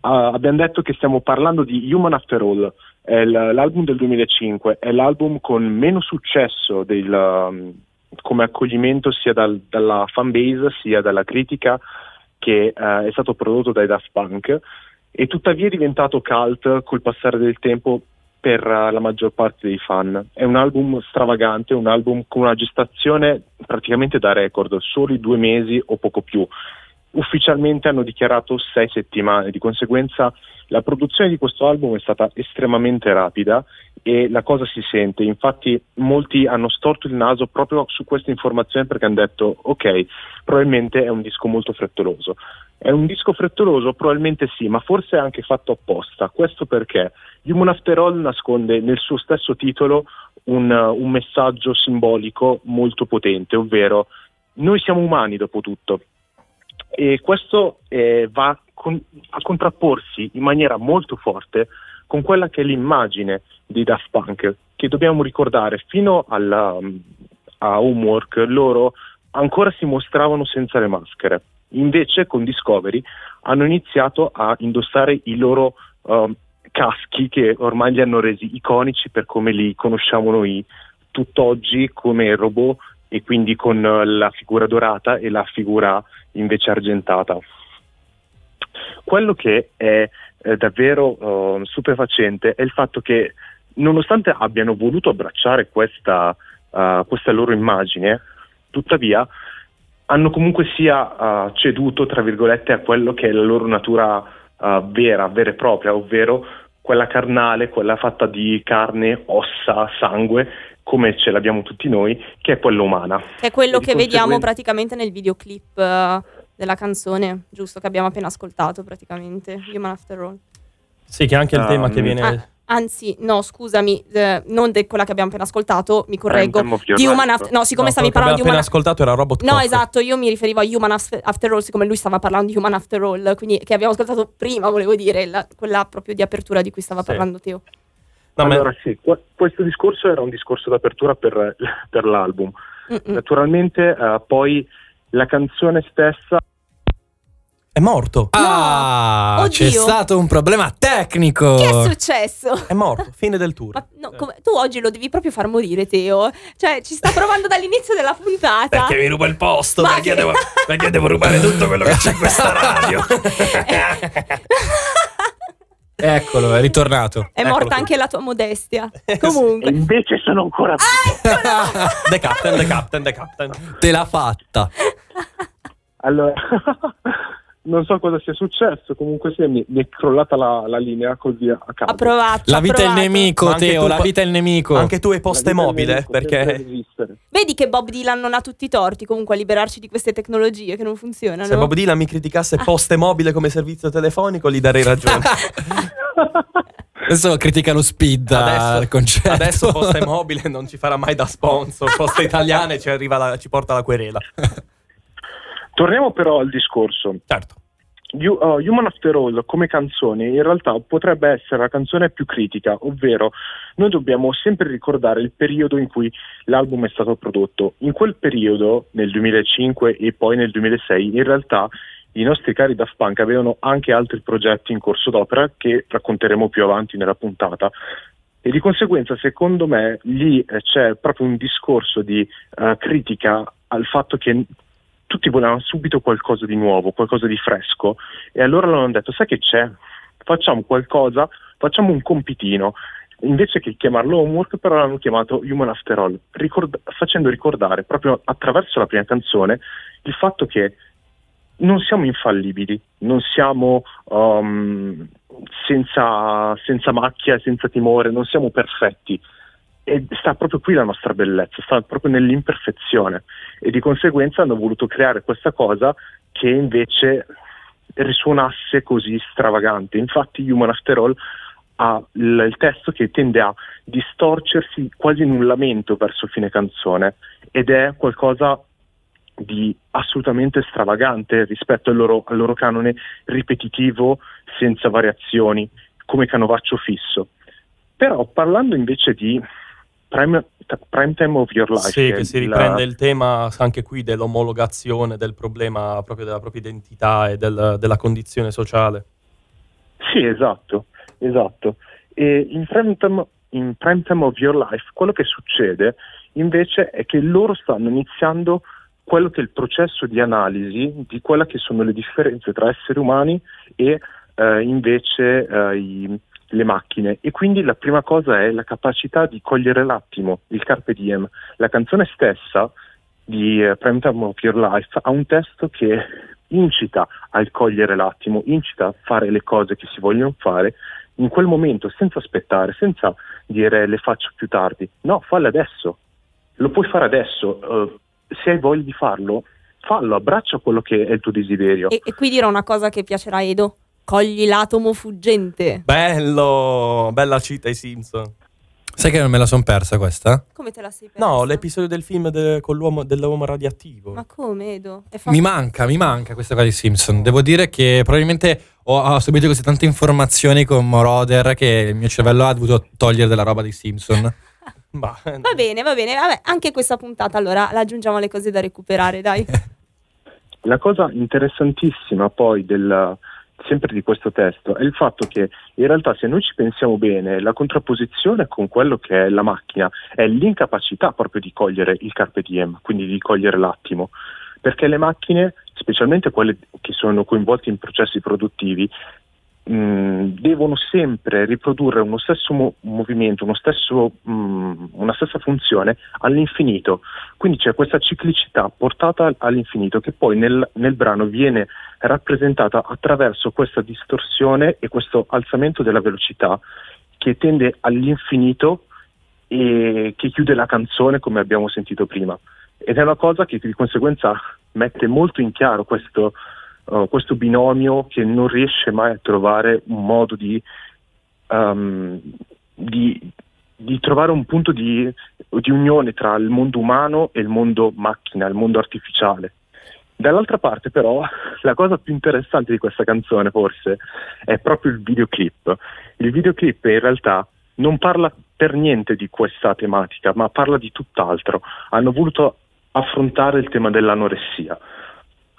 abbiamo detto che stiamo parlando di Human After All, l'album del 2005, è l'album con meno successo del, um, come accoglimento sia dal, dalla fanbase sia dalla critica che uh, è stato prodotto dai Daft Punk e tuttavia è diventato cult col passare del tempo per uh, la maggior parte dei fan. È un album stravagante, un album con una gestazione praticamente da record, soli due mesi o poco più ufficialmente hanno dichiarato sei settimane, di conseguenza la produzione di questo album è stata estremamente rapida e la cosa si sente, infatti molti hanno storto il naso proprio su questa informazione perché hanno detto ok, probabilmente è un disco molto frettoloso. È un disco frettoloso? Probabilmente sì, ma forse è anche fatto apposta. Questo perché Human After All nasconde nel suo stesso titolo un, un messaggio simbolico molto potente, ovvero noi siamo umani dopo tutto e questo eh, va con, a contrapporsi in maniera molto forte con quella che è l'immagine di Daft Punk, che dobbiamo ricordare fino alla, a Homework loro ancora si mostravano senza le maschere. Invece con Discovery hanno iniziato a indossare i loro uh, caschi che ormai li hanno resi iconici per come li conosciamo noi tutt'oggi come robot e quindi con la figura dorata e la figura invece argentata. Quello che è eh, davvero uh, stupefacente è il fatto che nonostante abbiano voluto abbracciare questa, uh, questa loro immagine, tuttavia hanno comunque sia uh, ceduto, tra virgolette, a quello che è la loro natura vera, vera e propria, ovvero quella carnale, quella fatta di carne, ossa, sangue, come ce l'abbiamo tutti noi, che è quella umana. Che è quello che vediamo praticamente nel videoclip uh, della canzone, giusto, che abbiamo appena ascoltato praticamente, Human After All. Sì, che è anche il um, tema che viene... Ah, anzi, no, scusami, eh, non di quella che abbiamo appena ascoltato, mi correggo. Di Human After No, siccome no, stavi parlando di Human After ascoltato era Robot No, esatto, io mi riferivo a Human After All, siccome lui stava parlando di Human After All, quindi che abbiamo ascoltato prima, volevo dire, la, quella proprio di apertura di cui stava sì. parlando Teo. No, allora sì, questo discorso era un discorso d'apertura per, per l'album. Mm-mm. Naturalmente uh, poi la canzone stessa è morto. Ah, c'è stato un problema tecnico. Che è successo? È morto, fine del tour. Ma, no, come, tu oggi lo devi proprio far morire, Teo. Cioè, ci sta provando dall'inizio della puntata. Perché mi ruba il posto, perché, che... devo, perché devo rubare tutto quello che c'è in questa radio. Eccolo, è ritornato. È Eccolo morta qui. anche la tua modestia. Comunque. E invece sono ancora vivo. Ah, the captain, the captain, the captain. Te l'ha fatta. Allora, non so cosa sia successo, comunque sì, mi, mi è crollata la, la, linea così a caso. Ha provato. La vita è il nemico, Teo, la vita è il nemico. Anche tu hai poste mobile, perché... Vedi che Bob Dylan non ha tutti i torti comunque a liberarci di queste tecnologie che non funzionano. Se Bob Dylan mi criticasse ah. poste mobile come servizio telefonico, gli darei ragione. Adesso critica lo speed adesso, concetto. Adesso Poste Mobile non ci farà mai da sponsor. Poste Italiane ci, la, ci porta la querela. Torniamo però al discorso. Certo. You, uh, Human After All come canzone in realtà potrebbe essere la canzone più critica, ovvero noi dobbiamo sempre ricordare il periodo in cui l'album è stato prodotto. In quel periodo, nel 2005 e poi nel 2006, in realtà i nostri cari Daft Punk avevano anche altri progetti in corso d'opera che racconteremo più avanti nella puntata. E di conseguenza, secondo me, lì eh, c'è proprio un discorso di uh, critica al fatto che tutti volevano subito qualcosa di nuovo, qualcosa di fresco e allora loro hanno detto sai che c'è, facciamo qualcosa, facciamo un compitino. Invece che chiamarlo homework però l'hanno chiamato Human After All, ricord- facendo ricordare proprio attraverso la prima canzone il fatto che non siamo infallibili, non siamo um, senza, senza macchia, senza timore, non siamo perfetti e sta proprio qui la nostra bellezza, sta proprio nell'imperfezione e di conseguenza hanno voluto creare questa cosa che invece risuonasse così stravagante. Infatti Human After All ha il, il testo che tende a distorcersi quasi in un lamento verso fine canzone ed è qualcosa di assolutamente stravagante rispetto al loro, al loro canone ripetitivo senza variazioni come canovaccio fisso. Però parlando invece di Prime, prime Time of Your Life. Sì, che si riprende la... il tema anche qui dell'omologazione del problema proprio della propria identità e del, della condizione sociale. Sì, esatto, esatto. E in prime, time, in prime time of your life quello che succede invece è che loro stanno iniziando quello che è il processo di analisi di quelle che sono le differenze tra esseri umani e eh, invece eh, i, le macchine. E quindi la prima cosa è la capacità di cogliere l'attimo, il carpe diem. La canzone stessa di uh, Prime Time of Your Life ha un testo che incita a cogliere l'attimo, incita a fare le cose che si vogliono fare in quel momento, senza aspettare, senza dire le faccio più tardi. No, falle adesso. Lo puoi fare adesso. Uh, se hai voglia di farlo, fallo, abbraccia quello che è il tuo desiderio. E, e qui dirò una cosa che piacerà a Edo. Cogli l'atomo fuggente. Bello, bella cita ai Simpson. Sai che non me la son persa questa? Come te la sei persa? No, l'episodio del film de- con l'uomo, dell'uomo radioattivo. Ma come, Edo? È fa- Mi manca, mi manca questa qua di Simpson. Devo dire che probabilmente ho, ho subito così tante informazioni con Moroder che il mio cervello ha dovuto togliere della roba di Simpson. Ma, Va bene, va bene. Vabbè, anche questa puntata allora la aggiungiamo alle cose da recuperare, dai. La cosa interessantissima poi del, sempre di questo testo è il fatto che in realtà se noi ci pensiamo bene la contrapposizione con quello che è la macchina è l'incapacità proprio di cogliere il carpe diem, quindi di cogliere l'attimo, perché le macchine, specialmente quelle che sono coinvolte in processi produttivi, mh, devono sempre riprodurre uno stesso mo- movimento, uno stesso, mh, una stessa funzione all'infinito. Quindi c'è questa ciclicità portata all'infinito che poi nel, nel brano viene rappresentata attraverso questa distorsione e questo alzamento della velocità che tende all'infinito e che chiude la canzone come abbiamo sentito prima. Ed è una cosa che di conseguenza mette molto in chiaro questo, uh, questo binomio che non riesce mai a trovare un modo di, um, di, di trovare un punto di, di unione tra il mondo umano e il mondo macchina, il mondo artificiale. Dall'altra parte però la cosa più interessante di questa canzone forse è proprio il videoclip. Il videoclip in realtà non parla per niente di questa tematica, ma parla di tutt'altro. Hanno voluto affrontare il tema dell'anoressia.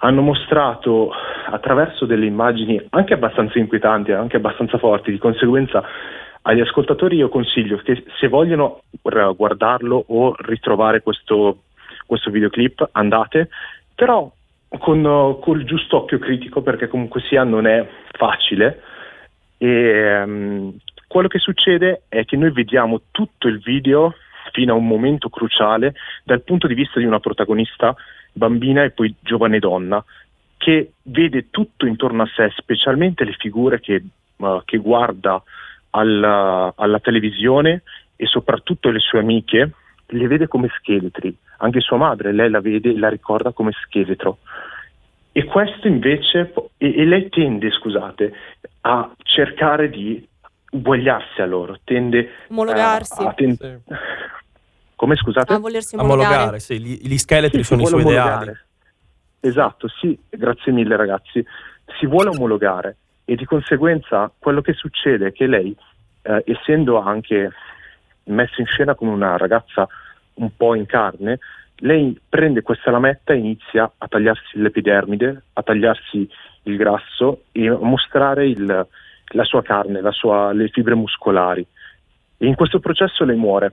Hanno mostrato attraverso delle immagini anche abbastanza inquietanti, anche abbastanza forti, di conseguenza agli ascoltatori io consiglio che se vogliono guardarlo o ritrovare questo, questo videoclip andate, però con, il giusto occhio critico perché comunque sia non è facile. E um, quello che succede è che noi vediamo tutto il video fino a un momento cruciale dal punto di vista di una protagonista bambina e poi giovane donna che vede tutto intorno a sé, specialmente le figure che, uh, che guarda alla, alla televisione e soprattutto le sue amiche, le vede come scheletri. Anche sua madre, lei la vede e la ricorda come scheletro. E questo invece, e, e lei tende, scusate, a cercare di uguagliarsi a loro, tende Omologarsi. a, a ten- Sì. come scusate? A volersi omologare. omologare, sì, gli, gli scheletri Sì, sono i suoi omologare. ideali. Esatto, sì, grazie mille ragazzi. Si vuole omologare e di conseguenza quello che succede è che lei, eh, essendo anche messa in scena come una ragazza un po' in carne, lei prende questa lametta e inizia a tagliarsi l'epidermide, a tagliarsi il grasso e a mostrare il- la sua carne, la sua- le fibre muscolari. E in questo processo lei muore.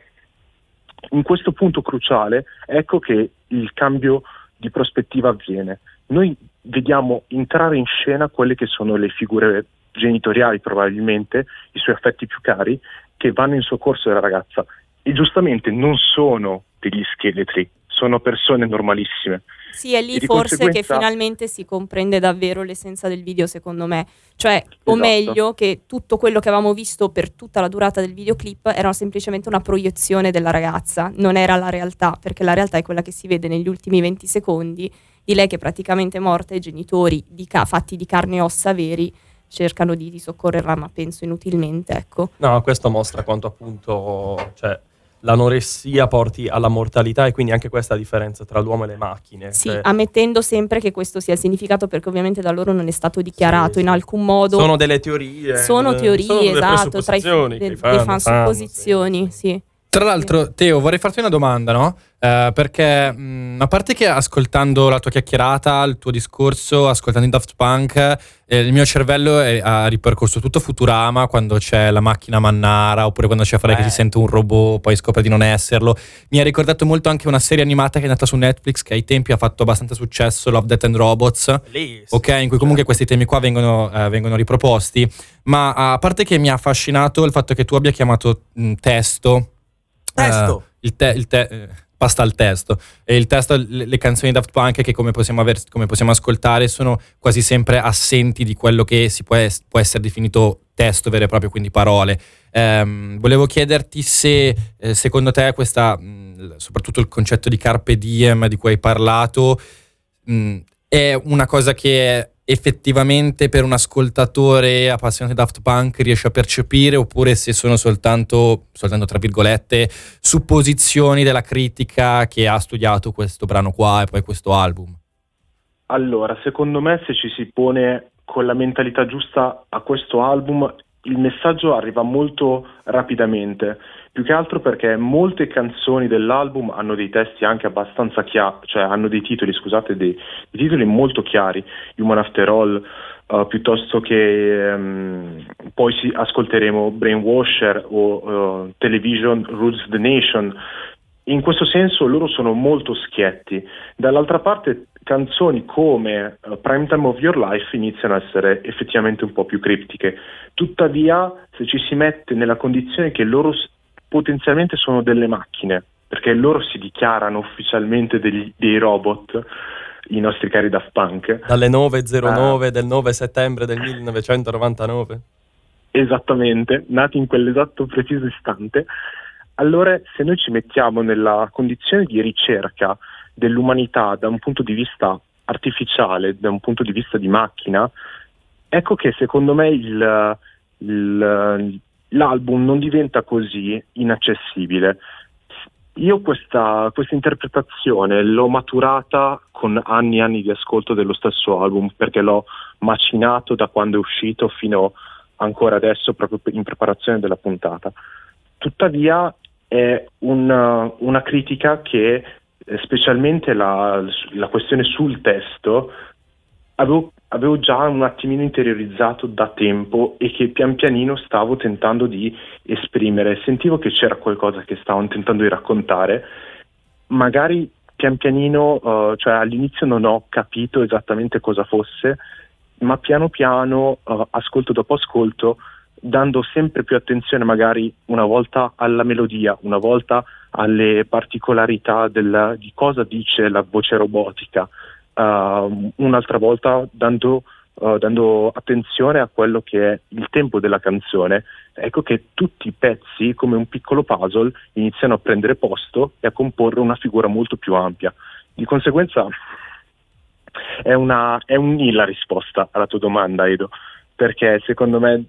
In questo punto cruciale ecco che il cambio di prospettiva avviene. Noi vediamo entrare in scena quelle che sono le figure genitoriali probabilmente, i suoi affetti più cari, che vanno in soccorso della ragazza. E giustamente non sono degli scheletri, sono persone normalissime. Sì, è lì forse che conseguenza- finalmente si comprende davvero l'essenza del video, secondo me. Cioè, o Esatto. meglio, che tutto quello che avevamo visto per tutta la durata del videoclip era semplicemente una proiezione della ragazza, non era la realtà, perché la realtà è quella che si vede negli ultimi 20 secondi di lei che è praticamente morta e i genitori di ca- fatti di carne e ossa veri cercano di, di soccorrerla, ma penso inutilmente, ecco. No, questo mostra quanto appunto cioè, l'anoressia porti alla mortalità e quindi anche questa differenza tra l'uomo e le macchine. Sì, Cioè, ammettendo sempre che questo sia il significato, perché ovviamente da loro non è stato dichiarato Sì, in sì. alcun modo. sono delle teorie. Sono eh, teorie, sono esatto, tra i de- che fanno, fan supposizioni, sì. Tra l'altro, Teo, vorrei farti una domanda, no? Eh, perché mh, a parte che ascoltando la tua chiacchierata, il tuo discorso, ascoltando i Daft Punk, eh, il mio cervello è, ha ripercorso tutto Futurama quando c'è la macchina Mannara, oppure quando c'è Fare eh. che si sente un robot, poi scopre di non esserlo. Mi ha ricordato molto anche una serie animata che è nata su Netflix, che ai tempi ha fatto abbastanza successo, Love, Death and Robots. Bellissimo. Ok, in cui comunque questi temi qua vengono, eh, vengono riproposti. Ma a parte che mi ha affascinato il fatto che tu abbia chiamato mh, testo Testo. Uh, il, te, il te, eh, pasta al testo. E il testo, le, le canzoni Daft Punk che come possiamo, aver, come possiamo, ascoltare sono quasi sempre assenti di quello che si può, può essere definito testo vero e proprio, quindi parole. Um, volevo chiederti se eh, secondo te questa, mh, soprattutto il concetto di carpe diem di cui hai parlato, mh, è una cosa che effettivamente per un ascoltatore appassionato di Daft Punk riesce a percepire oppure se sono soltanto, soltanto tra virgolette supposizioni della critica che ha studiato questo brano qua e poi questo album? Allora, secondo me se ci si pone con la mentalità giusta a questo album il messaggio arriva molto rapidamente, più che altro perché molte canzoni dell'album hanno dei testi anche abbastanza chiari, cioè hanno dei titoli, scusate, dei, dei titoli molto chiari, Human After All, uh, piuttosto che um, poi si, ascolteremo Brainwasher o uh, Television Rules the Nation. In questo senso loro sono molto schietti. Dall'altra parte canzoni come uh, Prime Time of Your Life iniziano a essere effettivamente un po' più criptiche. Tuttavia, se ci si mette nella condizione che loro potenzialmente sono delle macchine, perché loro si dichiarano ufficialmente degli, dei robot, i nostri cari Daft Punk. Dalle 9.09 uh, del 9 settembre del 1999. Esattamente, nati in quell'esatto preciso istante. Allora, se noi ci mettiamo nella condizione di ricerca dell'umanità da un punto di vista artificiale, da un punto di vista di macchina, ecco che secondo me il, il, l'album non diventa così inaccessibile. Io questa, questa, interpretazione l'ho maturata con anni e anni di ascolto dello stesso album perché l'ho macinato da quando è uscito fino ancora adesso proprio in preparazione della puntata. Tuttavia è una, una critica che specialmente la, la questione sul testo, avevo, avevo, già un attimino interiorizzato da tempo e che pian pianino stavo tentando di esprimere. Sentivo che c'era qualcosa che stavano tentando di raccontare, magari pian pianino, uh, cioè all'inizio non ho capito esattamente cosa fosse, ma piano piano, uh, ascolto dopo ascolto, dando sempre più attenzione magari una volta alla melodia, una volta alle particolarità del, di cosa dice la voce robotica, uh, un'altra volta dando, uh, dando, attenzione a quello che è il tempo della canzone. Ecco che tutti i pezzi, come un piccolo puzzle, iniziano a prendere posto e a comporre una figura molto più ampia. Di conseguenza è, una, è un la risposta alla tua domanda, Edo, perché secondo me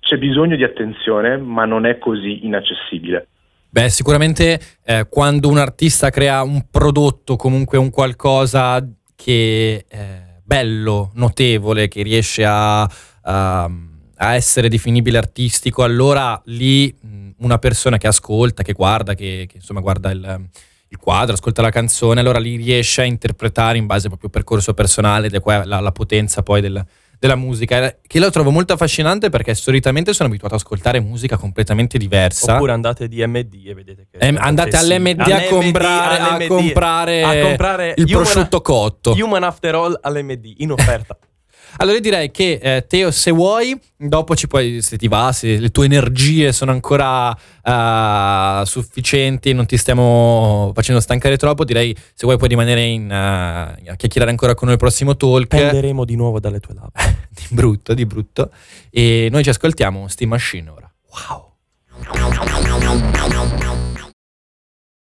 c'è bisogno di attenzione, ma non è così inaccessibile. Beh, sicuramente eh, quando un artista crea un prodotto, comunque un qualcosa che è bello, notevole, che riesce a, a, a essere definibile artistico, allora lì una persona che ascolta, che guarda, che, che insomma guarda il, il, quadro, ascolta la canzone, allora lì riesce a interpretare in base al proprio percorso personale ed è la, la potenza poi del, della musica, che lo trovo molto affascinante perché solitamente sono abituato ad ascoltare musica completamente diversa. Oppure andate di MD e vedete che... Eh, andate all'MD, a, comprare, a, comprare, a comprare il prosciutto cotto. Human After All all'MD, in offerta. Allora io direi che eh, Teo, se vuoi, dopo ci puoi, se ti va, se le tue energie sono ancora uh, sufficienti, non ti stiamo facendo stancare troppo, direi se vuoi puoi rimanere in, uh, a chiacchierare ancora con noi il prossimo talk. Penderemo di nuovo dalle tue labbra. di brutto, di brutto. E noi ci ascoltiamo Steam Machine ora. Wow.